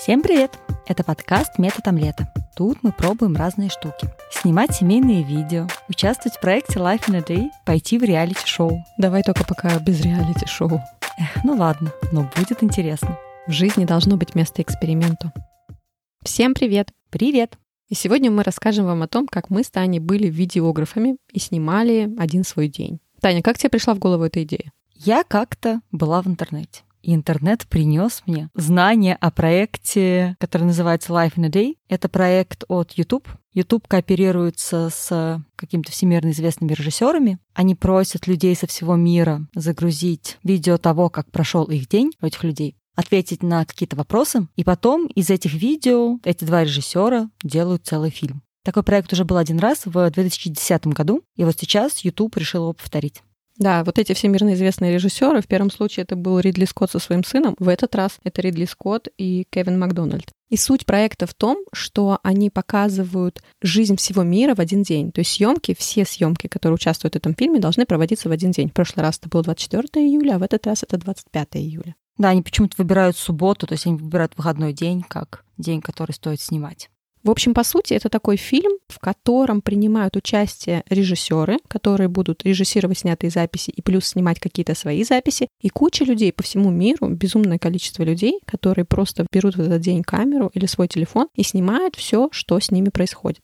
Всем привет! Это подкаст «Метод омлета». Тут мы пробуем разные штуки. Снимать семейные видео, участвовать в проекте Life in a Day, пойти в реалити-шоу. Давай только пока без реалити-шоу. Эх, ну ладно, но будет интересно. В жизни должно быть место эксперименту. Всем привет! Привет! И сегодня мы расскажем вам о том, как мы с Таней были видеографами и снимали один свой день. Таня, как тебе пришла в голову эта идея? Я как-то была в интернете. Интернет принес мне знания о проекте, который называется Life in a Day. Это проект от YouTube. YouTube кооперируется с какими-то всемирно известными режиссерами. Они просят людей со всего мира загрузить видео того, как прошел их день у этих людей ответить на какие-то вопросы, и потом из этих видео эти два режиссера делают целый фильм. Такой проект уже был один раз в 2010 году, и вот сейчас YouTube решил его повторить. Да, вот эти всемирно известные режиссеры, в первом случае это был Ридли Скотт со своим сыном, в этот раз это Ридли Скотт и Кевин Макдональд. И суть проекта в том, что они показывают жизнь всего мира в один день. То есть съемки, все съемки, которые участвуют в этом фильме, должны проводиться в один день. В прошлый раз это было 24 июля, а в этот раз это 25 июля. Да, они почему-то выбирают субботу, то есть они выбирают выходной день как день, который стоит снимать. В общем, по сути, это такой фильм, в котором принимают участие режиссеры, которые будут режиссировать снятые записи и плюс снимать какие-то свои записи, и куча людей по всему миру, безумное количество людей, которые просто берут в этот день камеру или свой телефон и снимают все, что с ними происходит.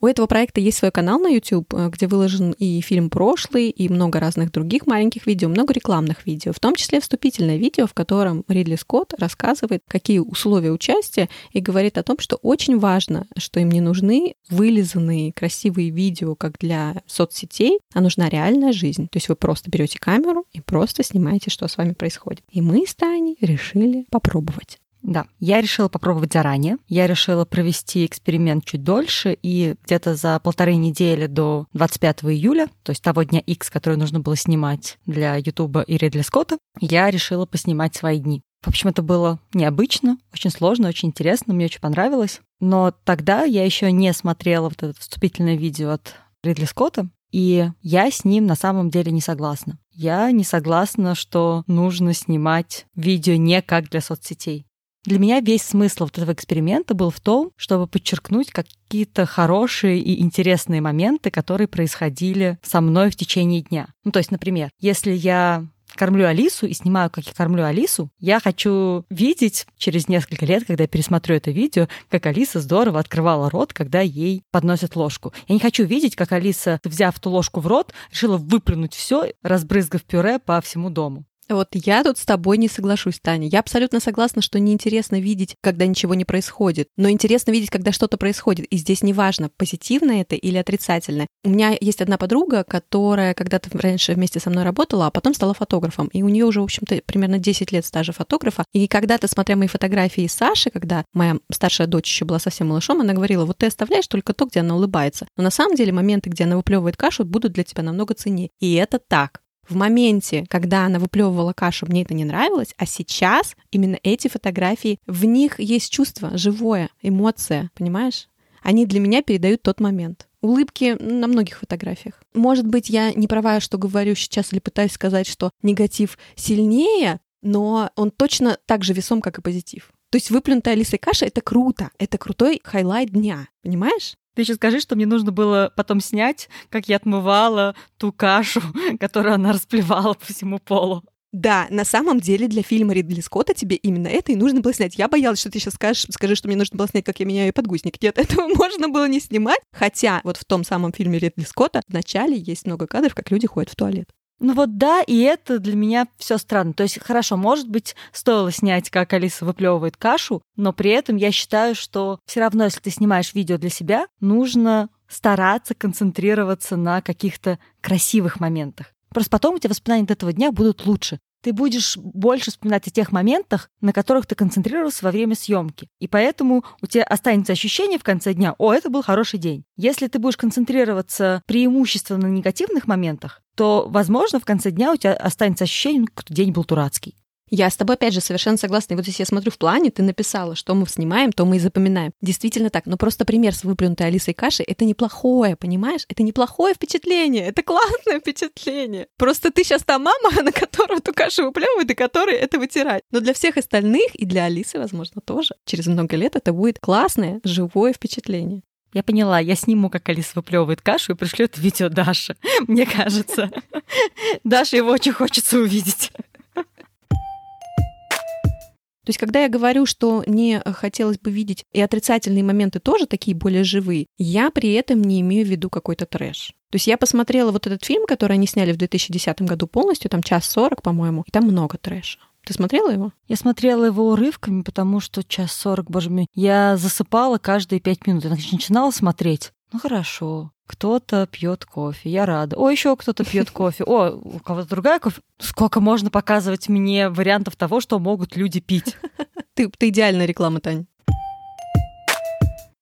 У этого проекта есть свой канал на YouTube, э, где выложен и фильм прошлый, и много разных других маленьких видео, много рекламных видео, в том числе вступительное видео, в котором Ридли Скотт рассказывает, какие условия участия, и говорит о том, что очень важно, что им не нужны вылизанные красивые видео, как для соцсетей, а нужна реальная жизнь. То есть вы просто берете камеру и просто снимаете, что с вами происходит. И мы с Таней решили попробовать. Да, я решила попробовать заранее. Я решила провести эксперимент чуть дольше, и где-то за полторы недели до 25 июля, то есть того дня X, который нужно было снимать для Ютуба и Ридли Скотта, я решила поснимать свои дни. В общем, это было необычно, очень сложно, очень интересно, мне очень понравилось. Но тогда я еще не смотрела вот это вступительное видео от Ридли Скотта, и я с ним на самом деле не согласна. Я не согласна, что нужно снимать видео не как для соцсетей. Для меня весь смысл вот этого эксперимента был в том, чтобы подчеркнуть какие-то хорошие и интересные моменты, которые происходили со мной в течение дня. Ну, то есть, например, если я кормлю Алису и снимаю, как я кормлю Алису, я хочу видеть через несколько лет, когда я пересмотрю это видео, как Алиса здорово открывала рот, когда ей подносят ложку. Я не хочу видеть, как Алиса, взяв ту ложку в рот, решила выплюнуть все, разбрызгав пюре по всему дому. Вот я тут с тобой не соглашусь, Таня. Я абсолютно согласна, что неинтересно видеть, когда ничего не происходит. Но интересно видеть, когда что-то происходит. И здесь неважно, позитивно это или отрицательно. У меня есть одна подруга, которая когда-то раньше вместе со мной работала, а потом стала фотографом. И у нее уже, в общем-то, примерно 10 лет стажа фотографа. И когда-то, смотря мои фотографии Саши, когда моя старшая дочь еще была совсем малышом, она говорила, вот ты оставляешь только то, где она улыбается. Но на самом деле моменты, где она выплевывает кашу, будут для тебя намного ценнее. И это так в моменте, когда она выплевывала кашу, мне это не нравилось, а сейчас именно эти фотографии, в них есть чувство, живое, эмоция, понимаешь? Они для меня передают тот момент. Улыбки на многих фотографиях. Может быть, я не права, что говорю сейчас или пытаюсь сказать, что негатив сильнее, но он точно так же весом, как и позитив. То есть выплюнутая Лисой каша — это круто, это крутой highlight дня, понимаешь? Ты еще скажи, что мне нужно было потом снять, как я отмывала ту кашу, которую она расплевала по всему полу. Да, на самом деле для фильма Ридли Скотта тебе именно это и нужно было снять. Я боялась, что ты сейчас скажешь, скажи, что мне нужно было снять, как я меняю подгузник. Нет, этого можно было не снимать. Хотя вот в том самом фильме Ридли Скотта вначале есть много кадров, как люди ходят в туалет. Ну вот да, и это для меня все странно. То есть, хорошо, может быть, стоило снять, как Алиса выплевывает кашу, но при этом я считаю, что все равно, если ты снимаешь видео для себя, нужно стараться концентрироваться на каких-то красивых моментах. Просто потом у тебя воспоминания от этого дня будут лучше ты будешь больше вспоминать о тех моментах, на которых ты концентрировался во время съемки. И поэтому у тебя останется ощущение в конце дня, о, это был хороший день. Если ты будешь концентрироваться преимущественно на негативных моментах, то, возможно, в конце дня у тебя останется ощущение, что день был дурацкий. Я с тобой, опять же, совершенно согласна. И вот если я смотрю в плане, ты написала, что мы снимаем, то мы и запоминаем. Действительно так. Но просто пример с выплюнутой Алисой кашей — это неплохое, понимаешь? Это неплохое впечатление, это классное впечатление. Просто ты сейчас та мама, на которую эту кашу выплевывает и которой это вытирать. Но для всех остальных и для Алисы, возможно, тоже через много лет это будет классное, живое впечатление. Я поняла, я сниму, как Алиса выплевывает кашу и пришлю это видео Даше, мне кажется. Даша его очень хочется увидеть. То есть, когда я говорю, что мне хотелось бы видеть и отрицательные моменты тоже такие более живые, я при этом не имею в виду какой-то трэш. То есть я посмотрела вот этот фильм, который они сняли в 2010 году полностью, там час сорок, по-моему, и там много трэша. Ты смотрела его? Я смотрела его урывками, потому что час сорок, боже мой, я засыпала каждые пять минут. Я начинала смотреть. Ну хорошо, кто-то пьет кофе, я рада. О, еще кто-то пьет кофе. О, у кого-то другая кофе. Сколько можно показывать мне вариантов того, что могут люди пить? Ты, ты идеальная реклама, Тань.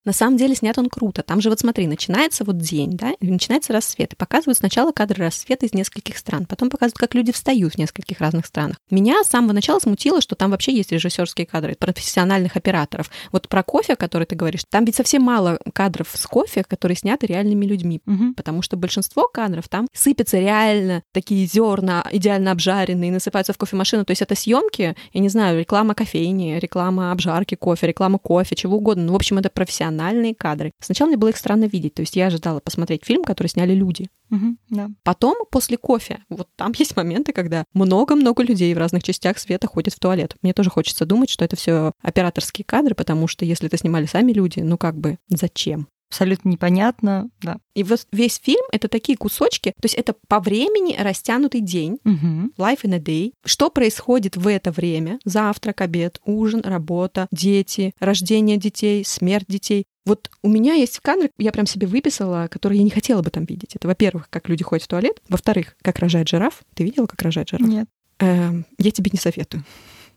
На самом деле снят он круто. Там же вот смотри, начинается вот день, да, начинается рассвет. И показывают сначала кадры рассвета из нескольких стран, потом показывают, как люди встают в нескольких разных странах. Меня с самого начала смутило, что там вообще есть режиссерские кадры профессиональных операторов. Вот про кофе, который ты говоришь, там ведь совсем мало кадров с кофе, которые сняты реальными людьми, угу. потому что большинство кадров там сыпятся реально такие зерна идеально обжаренные, насыпаются в кофемашину. То есть это съемки, я не знаю, реклама кофейни, реклама обжарки кофе, реклама кофе, чего угодно. Ну, в общем, это профессионально эмоциональные кадры. Сначала мне было их странно видеть, то есть я ожидала посмотреть фильм, который сняли люди. Угу, да. Потом, после кофе, вот там есть моменты, когда много-много людей в разных частях света ходят в туалет. Мне тоже хочется думать, что это все операторские кадры, потому что если это снимали сами люди, ну как бы зачем? Абсолютно непонятно, да. И вот весь фильм — это такие кусочки, то есть это по времени растянутый день, угу. life in a day. Что происходит в это время? Завтрак, обед, ужин, работа, дети, рождение детей, смерть детей. Вот у меня есть кадры, я прям себе выписала, которые я не хотела бы там видеть. Это, во-первых, как люди ходят в туалет. Во-вторых, как рожает жираф. Ты видела, как рожает жираф? Нет. Эм, я тебе не советую.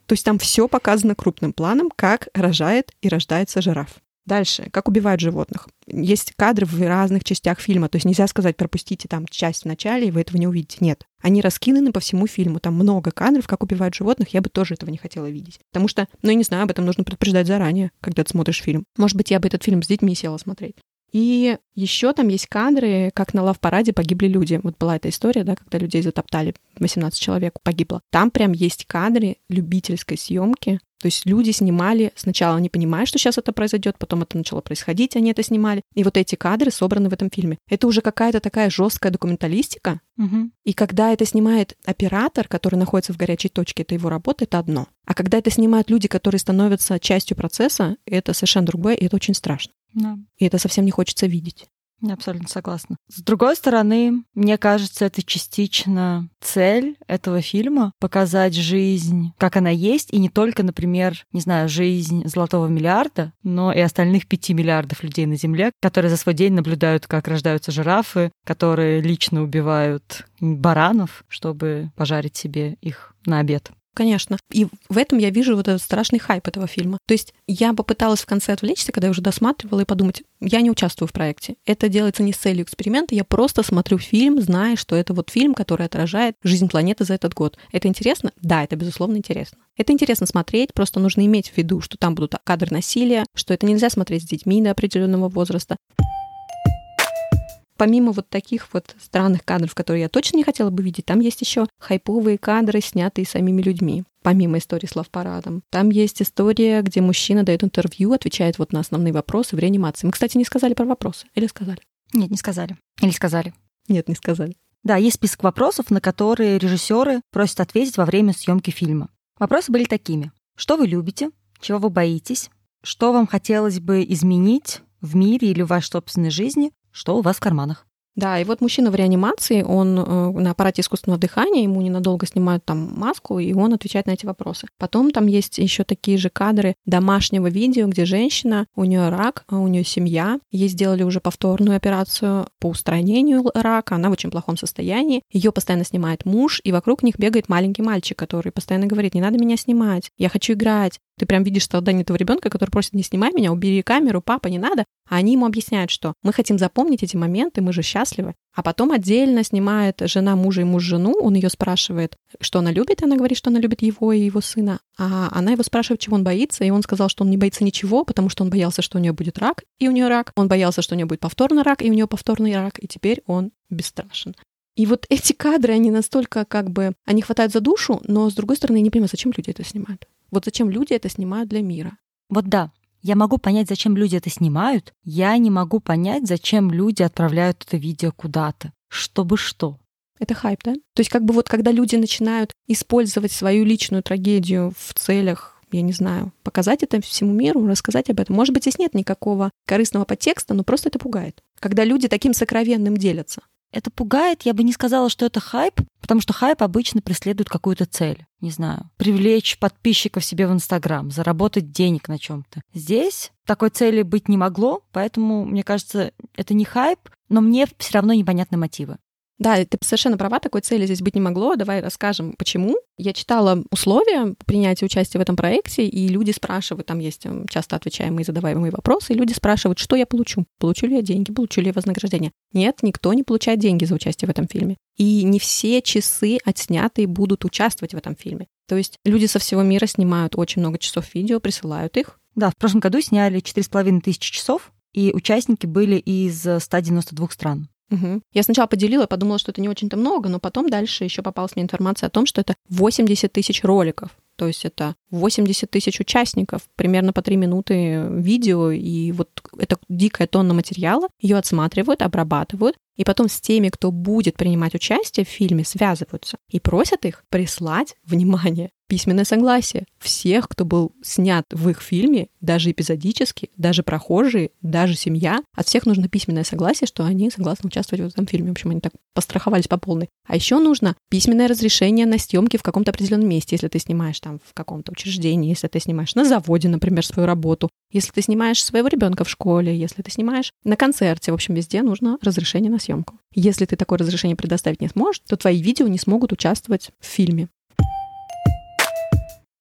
То есть там все показано крупным планом, как рожает и рождается жираф. Дальше, как убивают животных. Есть кадры в разных частях фильма, то есть нельзя сказать, пропустите там часть в начале, и вы этого не увидите. Нет. Они раскинаны по всему фильму. Там много кадров, как убивают животных. Я бы тоже этого не хотела видеть. Потому что, ну, я не знаю, об этом нужно предупреждать заранее, когда ты смотришь фильм. Может быть, я бы этот фильм с детьми села смотреть. И еще там есть кадры, как на лав-параде погибли люди. Вот была эта история, да, когда людей затоптали, 18 человек погибло. Там прям есть кадры любительской съемки. То есть люди снимали, сначала не понимая, что сейчас это произойдет, потом это начало происходить, они это снимали. И вот эти кадры собраны в этом фильме. Это уже какая-то такая жесткая документалистика. Угу. И когда это снимает оператор, который находится в горячей точке, это его работа, это одно. А когда это снимают люди, которые становятся частью процесса, это совершенно другое, и это очень страшно. Да. И это совсем не хочется видеть. Я абсолютно согласна. С другой стороны, мне кажется, это частично цель этого фильма — показать жизнь, как она есть, и не только, например, не знаю, жизнь золотого миллиарда, но и остальных пяти миллиардов людей на Земле, которые за свой день наблюдают, как рождаются жирафы, которые лично убивают баранов, чтобы пожарить себе их на обед. Конечно. И в этом я вижу вот этот страшный хайп этого фильма. То есть я попыталась в конце отвлечься, когда я уже досматривала, и подумать, я не участвую в проекте. Это делается не с целью эксперимента, я просто смотрю фильм, зная, что это вот фильм, который отражает жизнь планеты за этот год. Это интересно? Да, это безусловно интересно. Это интересно смотреть, просто нужно иметь в виду, что там будут кадры насилия, что это нельзя смотреть с детьми до определенного возраста помимо вот таких вот странных кадров, которые я точно не хотела бы видеть, там есть еще хайповые кадры, снятые самими людьми помимо истории с лав-парадом. Там есть история, где мужчина дает интервью, отвечает вот на основные вопросы в реанимации. Мы, кстати, не сказали про вопросы. Или сказали? Нет, не сказали. Или сказали? Нет, не сказали. Да, есть список вопросов, на которые режиссеры просят ответить во время съемки фильма. Вопросы были такими. Что вы любите? Чего вы боитесь? Что вам хотелось бы изменить в мире или в вашей собственной жизни? Что у вас в карманах. Да, и вот мужчина в реанимации, он э, на аппарате искусственного дыхания, ему ненадолго снимают там маску, и он отвечает на эти вопросы. Потом там есть еще такие же кадры домашнего видео, где женщина, у нее рак, а у нее семья, ей сделали уже повторную операцию по устранению рака, она в очень плохом состоянии, ее постоянно снимает муж, и вокруг них бегает маленький мальчик, который постоянно говорит, не надо меня снимать, я хочу играть, Ты прям видишь страдания этого ребенка, который просит, не снимай меня, убери камеру, папа, не надо. А они ему объясняют, что мы хотим запомнить эти моменты, мы же счастливы. А потом отдельно снимает жена мужа и муж жену, он ее спрашивает, что она любит, она говорит, что она любит его и его сына. А она его спрашивает, чего он боится, и он сказал, что он не боится ничего, потому что он боялся, что у нее будет рак, и у нее рак. Он боялся, что у нее будет повторный рак, и у нее повторный рак, и теперь он бесстрашен. И вот эти кадры, они настолько как бы, они хватают за душу, но с другой стороны, я не понимаю, зачем люди это снимают. Вот зачем люди это снимают для мира. Вот да, я могу понять, зачем люди это снимают. Я не могу понять, зачем люди отправляют это видео куда-то. Чтобы что? Это хайп, да? То есть как бы вот когда люди начинают использовать свою личную трагедию в целях я не знаю, показать это всему миру, рассказать об этом. Может быть, здесь нет никакого корыстного подтекста, но просто это пугает. Когда люди таким сокровенным делятся. Это пугает, я бы не сказала, что это хайп, потому что хайп обычно преследует какую-то цель. Не знаю, привлечь подписчиков себе в Инстаграм, заработать денег на чем-то. Здесь такой цели быть не могло, поэтому, мне кажется, это не хайп, но мне все равно непонятны мотивы. Да, ты совершенно права, такой цели здесь быть не могло. Давай расскажем, почему. Я читала условия принятия участия в этом проекте, и люди спрашивают, там есть эм, часто отвечаемые и задаваемые вопросы, и люди спрашивают, что я получу? Получу ли я деньги? Получу ли я вознаграждение? Нет, никто не получает деньги за участие в этом фильме. И не все часы отснятые будут участвовать в этом фильме. То есть люди со всего мира снимают очень много часов видео, присылают их. Да, в прошлом году сняли 4,5 тысячи часов, и участники были из 192 стран. Угу. Я сначала поделила, подумала, что это не очень-то много, но потом дальше еще попалась мне информация о том, что это 80 тысяч роликов. То есть это 80 тысяч участников, примерно по 3 минуты видео, и вот это дикая тонна материала, ее отсматривают, обрабатывают, и потом с теми, кто будет принимать участие в фильме, связываются и просят их прислать, внимание, письменное согласие всех, кто был снят в их фильме, даже эпизодически, даже прохожие, даже семья. От всех нужно письменное согласие, что они согласны участвовать в этом фильме. В общем, они так постраховались по полной. А еще нужно письменное разрешение на съемки в каком-то определенном месте, если ты снимаешь там в каком-то учреждении, если ты снимаешь на заводе, например, свою работу, если ты снимаешь своего ребенка в школе, если ты снимаешь на концерте, в общем, везде нужно разрешение на съемку. Если ты такое разрешение предоставить не сможешь, то твои видео не смогут участвовать в фильме.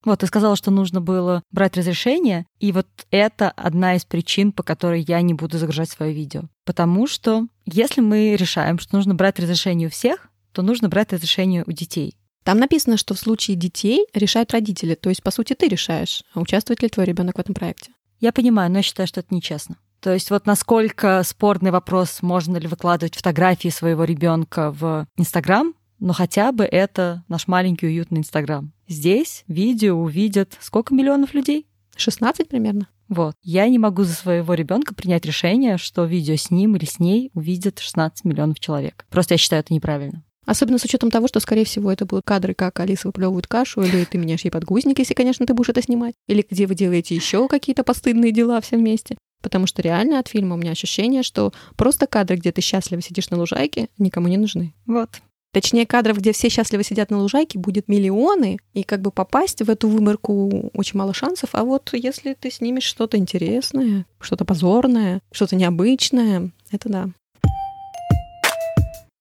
Вот, ты сказала, что нужно было брать разрешение, и вот это одна из причин, по которой я не буду загружать свое видео. Потому что если мы решаем, что нужно брать разрешение у всех, то нужно брать разрешение у детей. Там написано, что в случае детей решают родители. То есть, по сути, ты решаешь, участвует ли твой ребенок в этом проекте. Я понимаю, но я считаю, что это нечестно. То есть вот насколько спорный вопрос, можно ли выкладывать фотографии своего ребенка в Инстаграм, но хотя бы это наш маленький уютный Инстаграм. Здесь видео увидят сколько миллионов людей? 16 примерно. Вот. Я не могу за своего ребенка принять решение, что видео с ним или с ней увидят 16 миллионов человек. Просто я считаю это неправильно. Особенно с учетом того, что, скорее всего, это будут кадры, как Алиса выплевывает кашу, или ты меняешь ей подгузник, если, конечно, ты будешь это снимать, или где вы делаете еще какие-то постыдные дела все вместе. Потому что реально от фильма у меня ощущение, что просто кадры, где ты счастливо сидишь на лужайке, никому не нужны. Вот. Точнее, кадров, где все счастливо сидят на лужайке, будет миллионы, и как бы попасть в эту выморку очень мало шансов. А вот если ты снимешь что-то интересное, что-то позорное, что-то необычное, это да.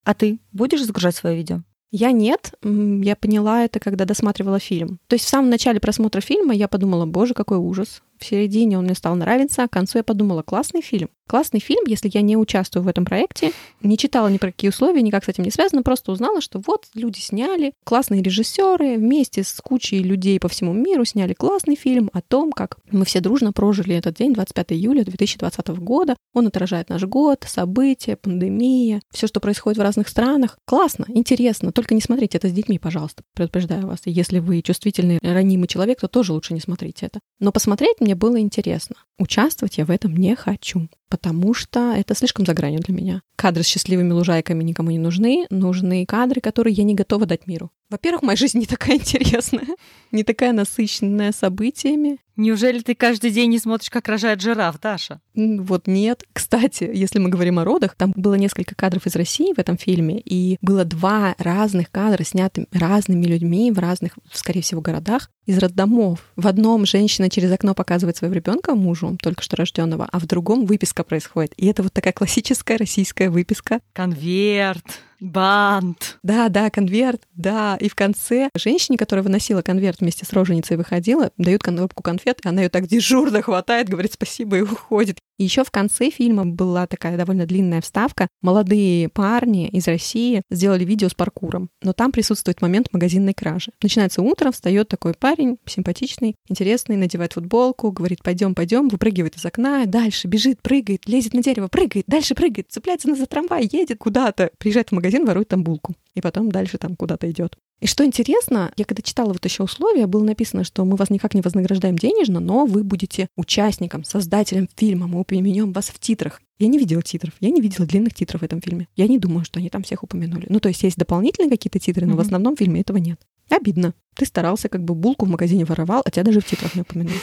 А ты будешь загружать свое видео? Я нет, я поняла это, когда досматривала фильм. То есть в самом начале просмотра фильма я подумала, боже, какой ужас. В середине он мне стал нравиться, а к концу я подумала, классный фильм. Классный фильм, если я не участвую в этом проекте, не читала ни про какие условия, никак с этим не связано, просто узнала, что вот люди сняли, классные режиссеры вместе с кучей людей по всему миру сняли классный фильм о том, как мы все дружно прожили этот день, 25 июля 2020 года. Он отражает наш год, события, пандемия, все, что происходит в разных странах. Классно, интересно, только не смотрите это с детьми, пожалуйста, предупреждаю вас. Если вы чувствительный, ранимый человек, то тоже лучше не смотрите это. Но посмотреть мне было интересно. Участвовать я в этом не хочу, потому что это слишком за гранью для меня. Кадры с счастливыми лужайками никому не нужны. Нужны кадры, которые я не готова дать миру. Во-первых, моя жизнь не такая интересная, не такая насыщенная событиями. Неужели ты каждый день не смотришь, как рожает жираф, Даша? Вот нет. Кстати, если мы говорим о родах, там было несколько кадров из России в этом фильме, и было два разных кадра, сняты разными людьми в разных, скорее всего, городах из роддомов. В одном женщина через окно показывает своего ребенка мужу, только что рожденного, а в другом выписка происходит. И это вот такая классическая российская выписка. Конверт. Бант. Да, да, конверт, да. И в конце женщине, которая выносила конверт вместе с роженицей выходила, дают коробку конфет, и она ее так дежурно хватает, говорит спасибо и уходит. И еще в конце фильма была такая довольно длинная вставка. Молодые парни из России сделали видео с паркуром, но там присутствует момент магазинной кражи. Начинается утро, встает такой парень, симпатичный, интересный, надевает футболку, говорит, пойдем, пойдем, выпрыгивает из окна, дальше бежит, прыгает, лезет на дерево, прыгает, дальше прыгает, цепляется за трамвай, едет куда-то, приезжает в магазин, ворует там булку. И потом дальше там куда-то идет. И что интересно, я когда читала вот еще условия, было написано, что мы вас никак не вознаграждаем денежно, но вы будете участником, создателем фильма, мы упомянем вас в титрах. Я не видела титров, я не видела длинных титров в этом фильме. Я не думаю, что они там всех упомянули. Ну, то есть есть дополнительные какие-то титры, но mm-hmm. в основном фильме этого нет. Обидно. Ты старался, как бы булку в магазине воровал, а тебя даже в титрах не упомянули.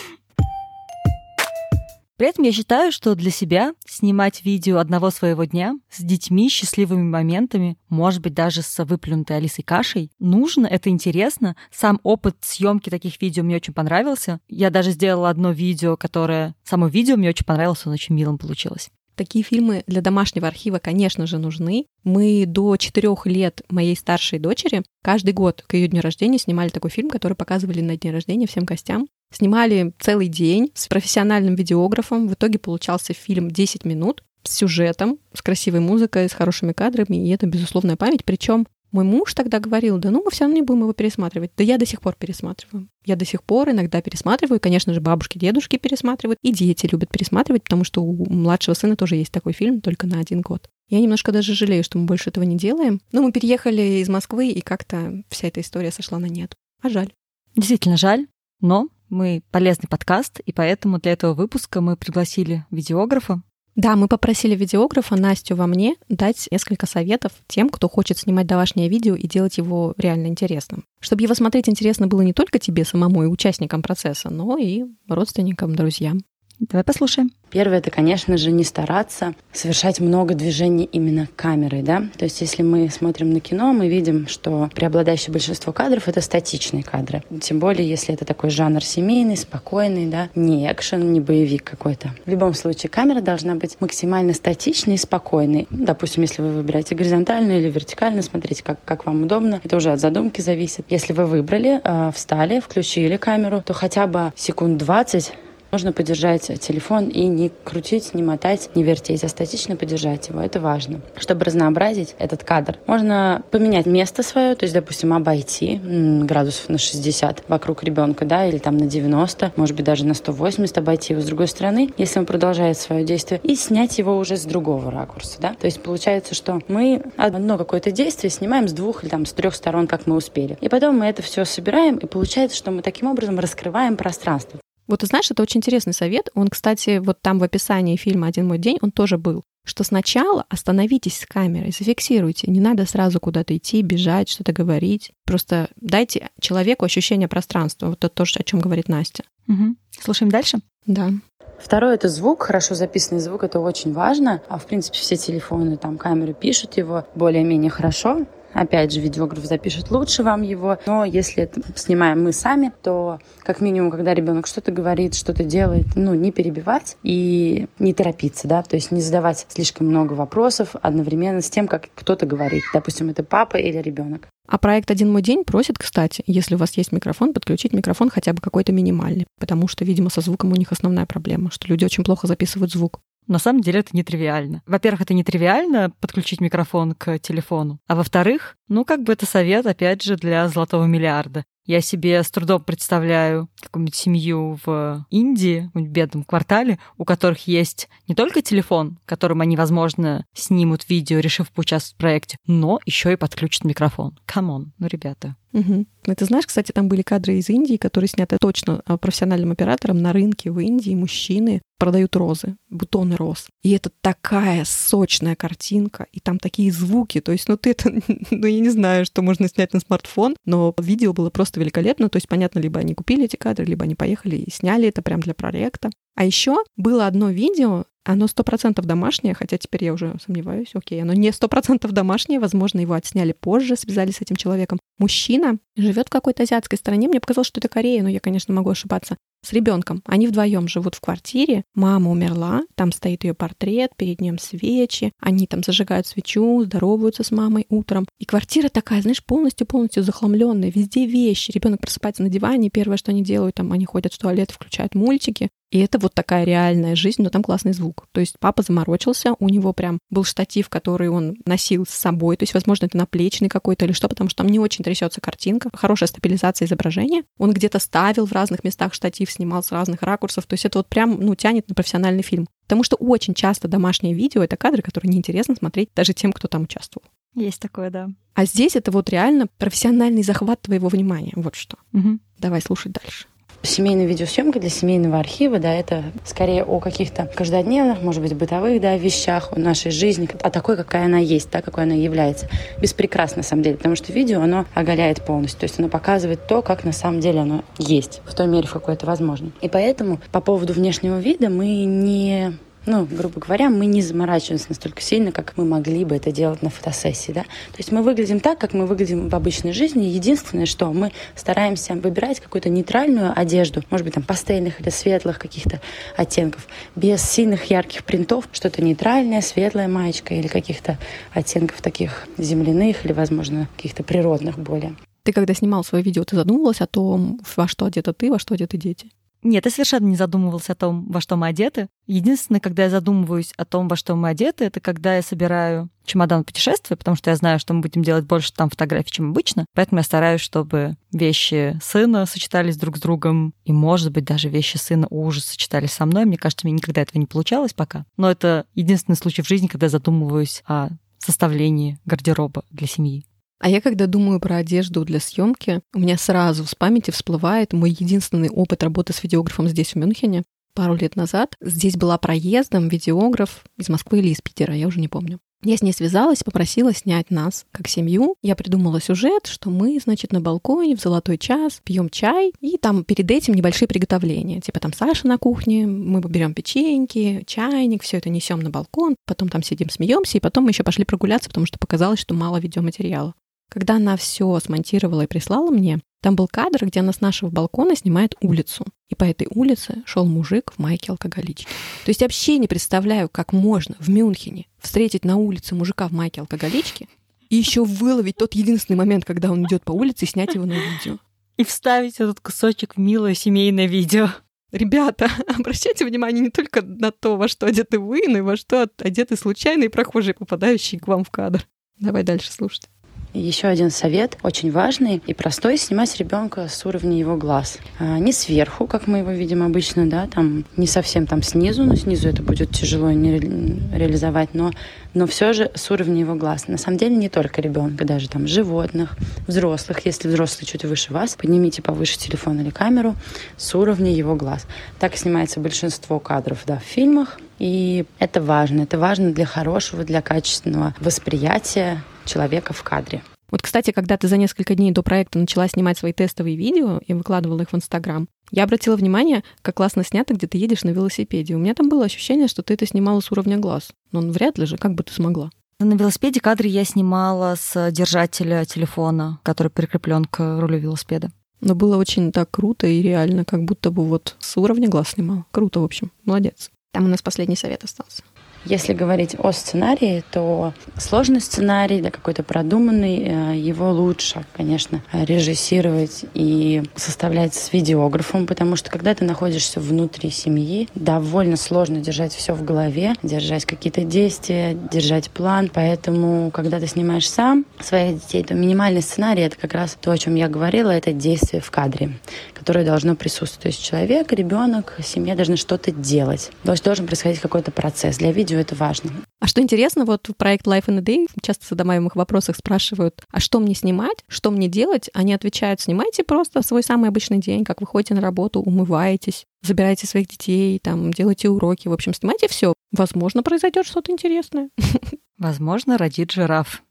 При этом я считаю, что для себя снимать видео одного своего дня с детьми, счастливыми моментами, может быть, даже с выплюнутой Алисой кашей, нужно, это интересно. Сам опыт съемки таких видео мне очень понравился. Я даже сделала одно видео, которое... Само видео мне очень понравилось, оно очень милым получилось. Такие фильмы для домашнего архива, конечно же, нужны. Мы до четырех лет моей старшей дочери каждый год к ее дню рождения снимали такой фильм, который показывали на дне рождения всем гостям. Снимали целый день с профессиональным видеографом. В итоге получался фильм 10 минут с сюжетом, с красивой музыкой, с хорошими кадрами, и это безусловная память. Причем мой муж тогда говорил, да ну мы все равно не будем его пересматривать. Да я до сих пор пересматриваю. Я до сих пор иногда пересматриваю. Конечно же, бабушки, дедушки пересматривают. И дети любят пересматривать, потому что у младшего сына тоже есть такой фильм, только на один год. Я немножко даже жалею, что мы больше этого не делаем. Но мы переехали из Москвы, и как-то вся эта история сошла на нет. А жаль. Действительно жаль, но мы полезный подкаст, и поэтому для этого выпуска мы пригласили видеографа. Да, мы попросили видеографа Настю во мне дать несколько советов тем, кто хочет снимать домашнее видео и делать его реально интересным. Чтобы его смотреть интересно было не только тебе самому и участникам процесса, но и родственникам, друзьям. Давай послушаем. Первое, это, конечно же, не стараться совершать много движений именно камерой, да. То есть, если мы смотрим на кино, мы видим, что преобладающее большинство кадров — это статичные кадры. Тем более, если это такой жанр семейный, спокойный, да, не экшен, не боевик какой-то. В любом случае, камера должна быть максимально статичной и спокойной. Ну, допустим, если вы выбираете горизонтально или вертикально, смотрите, как, как вам удобно. Это уже от задумки зависит. Если вы выбрали, э, встали, включили камеру, то хотя бы секунд 20 Нужно подержать телефон и не крутить, не мотать, не вертеть, а статично подержать его. Это важно. Чтобы разнообразить этот кадр, можно поменять место свое, то есть, допустим, обойти градусов на 60 вокруг ребенка, да, или там на 90, может быть, даже на 180 обойти его с другой стороны, если он продолжает свое действие, и снять его уже с другого ракурса, да. То есть получается, что мы одно какое-то действие снимаем с двух или там с трех сторон, как мы успели. И потом мы это все собираем, и получается, что мы таким образом раскрываем пространство. Вот ты знаешь, это очень интересный совет. Он, кстати, вот там в описании фильма «Один мой день» он тоже был что сначала остановитесь с камерой, зафиксируйте. Не надо сразу куда-то идти, бежать, что-то говорить. Просто дайте человеку ощущение пространства. Вот это то, о чем говорит Настя. Угу. Слушаем дальше? Да. Второе — это звук, хорошо записанный звук, это очень важно. А в принципе все телефоны, там камеры пишут его более-менее хорошо. Опять же, видеограф запишет лучше вам его. Но если это снимаем мы сами, то как минимум, когда ребенок что-то говорит, что-то делает, ну, не перебивать и не торопиться, да, то есть не задавать слишком много вопросов одновременно с тем, как кто-то говорит. Допустим, это папа или ребенок. А проект «Один мой день» просит, кстати, если у вас есть микрофон, подключить микрофон хотя бы какой-то минимальный, потому что, видимо, со звуком у них основная проблема, что люди очень плохо записывают звук. На самом деле это нетривиально. Во-первых, это нетривиально подключить микрофон к телефону. А во-вторых, ну как бы это совет, опять же, для золотого миллиарда. Я себе с трудом представляю какую-нибудь семью в Индии, в бедном квартале, у которых есть не только телефон, которым они, возможно, снимут видео, решив поучаствовать в проекте, но еще и подключат микрофон. Come on, ну, ребята. Угу. Ты знаешь, кстати, там были кадры из Индии, которые сняты точно а, профессиональным оператором на рынке в Индии. Мужчины продают розы, бутоны роз. И это такая сочная картинка, и там такие звуки. То есть, ну ты это, ну я не знаю, что можно снять на смартфон, но видео было просто великолепно. То есть, понятно, либо они купили эти кадры, либо они поехали и сняли это прям для проекта. А еще было одно видео, оно сто процентов домашнее, хотя теперь я уже сомневаюсь, окей, оно не сто процентов домашнее, возможно, его отсняли позже, связали с этим человеком. Мужчина живет в какой-то азиатской стране, мне показалось, что это Корея, но я, конечно, могу ошибаться. с ребенком. Они вдвоем живут в квартире. Мама умерла, там стоит ее портрет, перед ним свечи. Они там зажигают свечу, здороваются с мамой утром. И квартира такая, знаешь, полностью-полностью захламленная. Везде вещи. Ребенок просыпается на диване, первое, что они делают, там они ходят в туалет, включают мультики. И это вот такая реальная жизнь, но там классный звук. То есть папа заморочился, у него прям был штатив, который он носил с собой, то есть, возможно, это наплечный какой-то или что, потому что там не очень трясется картинка, хорошая стабилизация изображения. Он где-то ставил в разных местах штатив, снимал с разных ракурсов, то есть это вот прям, ну, тянет на профессиональный фильм. Потому что очень часто домашние видео — это кадры, которые неинтересно смотреть даже тем, кто там участвовал. Есть такое, да. А здесь это вот реально профессиональный захват твоего внимания. Вот что. Угу. Давай слушать дальше. Семейная видеосъемка для семейного архива, да, это скорее о каких-то каждодневных, может быть, бытовых, да, вещах о нашей жизни, а такой, какая она есть, так, какой она является. Беспрекрасно, на самом деле, потому что видео, оно оголяет полностью, то есть оно показывает то, как на самом деле оно есть, в той мере, в какой это возможно. И поэтому по поводу внешнего вида мы не ну, грубо говоря, мы не заморачиваемся настолько сильно, как мы могли бы это делать на фотосессии, да. То есть мы выглядим так, как мы выглядим в обычной жизни. Единственное, что мы стараемся выбирать какую-то нейтральную одежду, может быть, там пастельных или светлых каких-то оттенков, без сильных ярких принтов, что-то нейтральное, светлая маечка или каких-то оттенков таких земляных или, возможно, каких-то природных более. Ты когда снимал свое видео, ты задумывалась о том, во что одета ты, во что одеты дети? Нет, я совершенно не задумывался о том, во что мы одеты. Единственное, когда я задумываюсь о том, во что мы одеты, это когда я собираю чемодан путешествия, потому что я знаю, что мы будем делать больше там фотографий, чем обычно. Поэтому я стараюсь, чтобы вещи сына сочетались друг с другом, и, может быть, даже вещи сына уже сочетались со мной. Мне кажется, мне никогда этого не получалось пока. Но это единственный случай в жизни, когда я задумываюсь о составлении гардероба для семьи. А я когда думаю про одежду для съемки, у меня сразу в памяти всплывает мой единственный опыт работы с видеографом здесь, в Мюнхене. Пару лет назад здесь была проездом видеограф из Москвы или из Питера, я уже не помню. Я с ней связалась, попросила снять нас как семью. Я придумала сюжет, что мы, значит, на балконе в золотой час пьем чай, и там перед этим небольшие приготовления. Типа там Саша на кухне, мы берем печеньки, чайник, все это несем на балкон, потом там сидим, смеемся, и потом мы еще пошли прогуляться, потому что показалось, что мало видеоматериала. Когда она все смонтировала и прислала мне, там был кадр, где она с нашего балкона снимает улицу. И по этой улице шел мужик в майке алкоголички. То есть вообще не представляю, как можно в Мюнхене встретить на улице мужика в майке алкоголички и еще выловить тот единственный момент, когда он идет по улице и снять его на видео. И вставить этот кусочек в милое семейное видео. Ребята, обращайте внимание не только на то, во что одеты вы, но и во что одеты случайные прохожие, попадающие к вам в кадр. Давай дальше слушать. Еще один совет, очень важный и простой, снимать ребенка с уровня его глаз. А, не сверху, как мы его видим обычно, да, там не совсем там снизу, но снизу это будет тяжело не ре реализовать, но, но все же с уровня его глаз. На самом деле не только ребенка, даже там животных, взрослых. Если взрослый чуть выше вас, поднимите повыше телефон или камеру с уровня его глаз. Так снимается большинство кадров да, в фильмах, и это важно. Это важно для хорошего, для качественного восприятия человека в кадре. Вот, кстати, когда ты за несколько дней до проекта начала снимать свои тестовые видео и выкладывала их в Инстаграм, я обратила внимание, как классно снято, где ты едешь на велосипеде. У меня там было ощущение, что ты это снимала с уровня глаз. Но ну, вряд ли же, как бы ты смогла. На велосипеде кадры я снимала с держателя телефона, который прикреплен к рулю велосипеда. Но было очень так круто и реально, как будто бы вот с уровня глаз снимал. Круто, в общем. Молодец. Там у нас последний совет остался. Если говорить о сценарии, то сложный сценарий, да, какой-то продуманный, э, его лучше, конечно, режиссировать и составлять с видеографом, потому что когда ты находишься внутри семьи, довольно сложно держать все в голове, держать какие-то действия, держать план. Поэтому, когда ты снимаешь сам своих детей, то минимальный сценарий — это как раз то, о чем я говорила, это действие в кадре, которое должно присутствовать. То есть человек, ребенок, семья должны что-то делать. Должен происходить какой-то процесс. Для видео видео это важно. А что интересно, вот в проект Life in a Day часто в задаваемых вопросах спрашивают, а что мне снимать, что мне делать? Они отвечают, снимайте просто свой самый обычный день, как вы ходите на работу, умываетесь, забираете своих детей, там, делаете уроки, в общем, снимайте все. Возможно, произойдет что-то интересное. Возможно, родит жираф.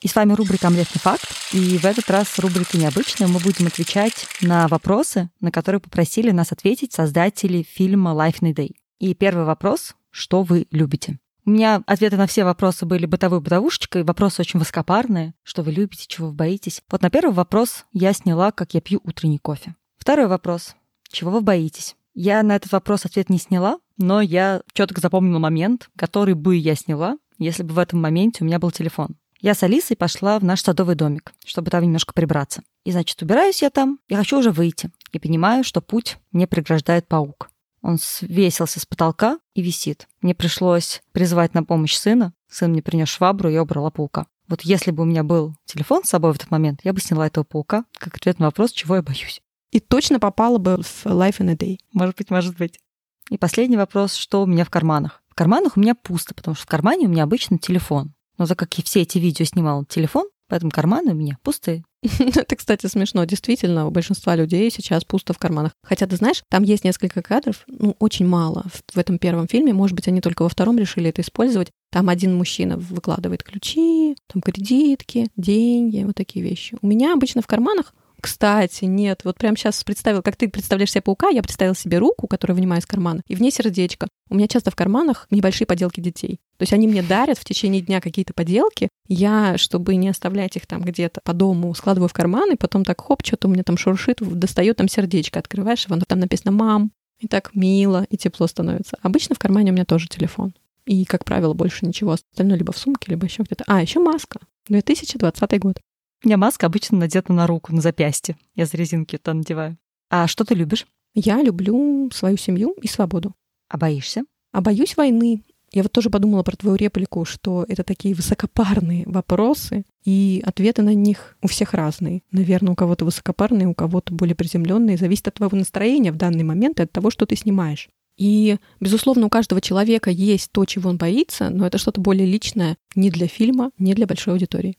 И с вами рубрика «Омлетный факт». И в этот раз рубрика необычная. Мы будем отвечать на вопросы, на которые попросили нас ответить создатели фильма «Life in a Day». И первый вопрос — что вы любите? У меня ответы на все вопросы были бытовой бытовушечкой, вопросы очень высокопарные. Что вы любите, чего вы боитесь? Вот на первый вопрос я сняла, как я пью утренний кофе. Второй вопрос. Чего вы боитесь? Я на этот вопрос ответ не сняла, но я четко запомнила момент, который бы я сняла, если бы в этом моменте у меня был телефон. Я с Алисой пошла в наш садовый домик, чтобы там немножко прибраться. И, значит, убираюсь я там, и хочу уже выйти. И понимаю, что путь мне преграждает паук. Он свесился с потолка и висит. Мне пришлось призвать на помощь сына. Сын мне принес швабру, и я убрала паука. Вот если бы у меня был телефон с собой в этот момент, я бы сняла этого паука, как ответ на вопрос, чего я боюсь. И точно попала бы в Life in a Day. Может быть, может быть. И последний вопрос, что у меня в карманах? В карманах у меня пусто, потому что в кармане у меня обычно телефон. Но так как я все эти видео снимал телефон, поэтому карманы у меня пустые. Это, кстати, смешно. Действительно, у большинства людей сейчас пусто в карманах. Хотя, ты знаешь, там есть несколько кадров, ну, очень мало в этом первом фильме. Может быть, они только во втором решили это использовать. Там один мужчина выкладывает ключи, там кредитки, деньги, вот такие вещи. У меня обычно в карманах кстати, нет. Вот прямо сейчас представил, как ты представляешь себе паука, я представила себе руку, которую вынимаю из кармана, и в ней сердечко. У меня часто в карманах небольшие поделки детей. То есть они мне дарят в течение дня какие-то поделки. Я, чтобы не оставлять их там где-то по дому, складываю в карман, и потом так хоп, что-то у меня там шуршит, достаю там сердечко, открываешь его, там написано «мам», и так мило, и тепло становится. Обычно в кармане у меня тоже телефон. И, как правило, больше ничего. Остальное либо в сумке, либо еще где-то. А, еще маска. 2020 год. У меня маска обычно надета на руку, на запястье. Я за резинки это надеваю. А что ты любишь? Я люблю свою семью и свободу. А боишься? А боюсь войны. Я вот тоже подумала про твою реплику, что это такие высокопарные вопросы, и ответы на них у всех разные. Наверное, у кого-то высокопарные, у кого-то более приземленные. Зависит от твоего настроения в данный момент и от того, что ты снимаешь. И, безусловно, у каждого человека есть то, чего он боится, но это что-то более личное не для фильма, не для большой аудитории.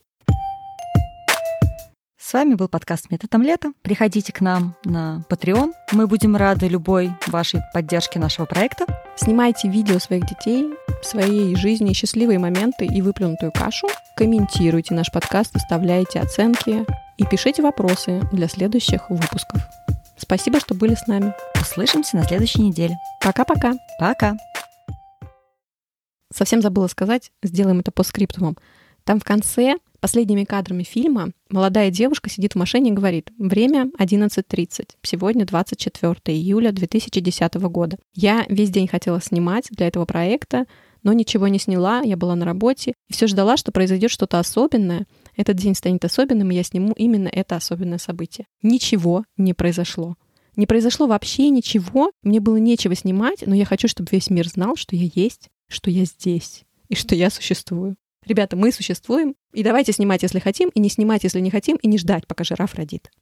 С вами был подкаст «Методом лета». Приходите к нам на Patreon. Мы будем рады любой вашей поддержке нашего проекта. Снимайте видео своих детей, своей жизни, счастливые моменты и выплюнутую кашу. Комментируйте наш подкаст, оставляйте оценки и пишите вопросы для следующих выпусков. Спасибо, что были с нами. Услышимся на следующей неделе. Пока-пока. Пока. Совсем забыла сказать, сделаем это по скриптумам. Там в конце Последними кадрами фильма молодая девушка сидит в машине и говорит «Время 11.30. Сегодня 24 июля 2010 года. Я весь день хотела снимать для этого проекта, но ничего не сняла, я была на работе и все ждала, что произойдет что-то особенное. Этот день станет особенным, и я сниму именно это особенное событие. Ничего не произошло. Не произошло вообще ничего, мне было нечего снимать, но я хочу, чтобы весь мир знал, что я есть, что я здесь и что я существую. Ребята, мы существуем, и давайте снимать, если хотим, и не снимать, если не хотим, и не ждать, пока жираф родит.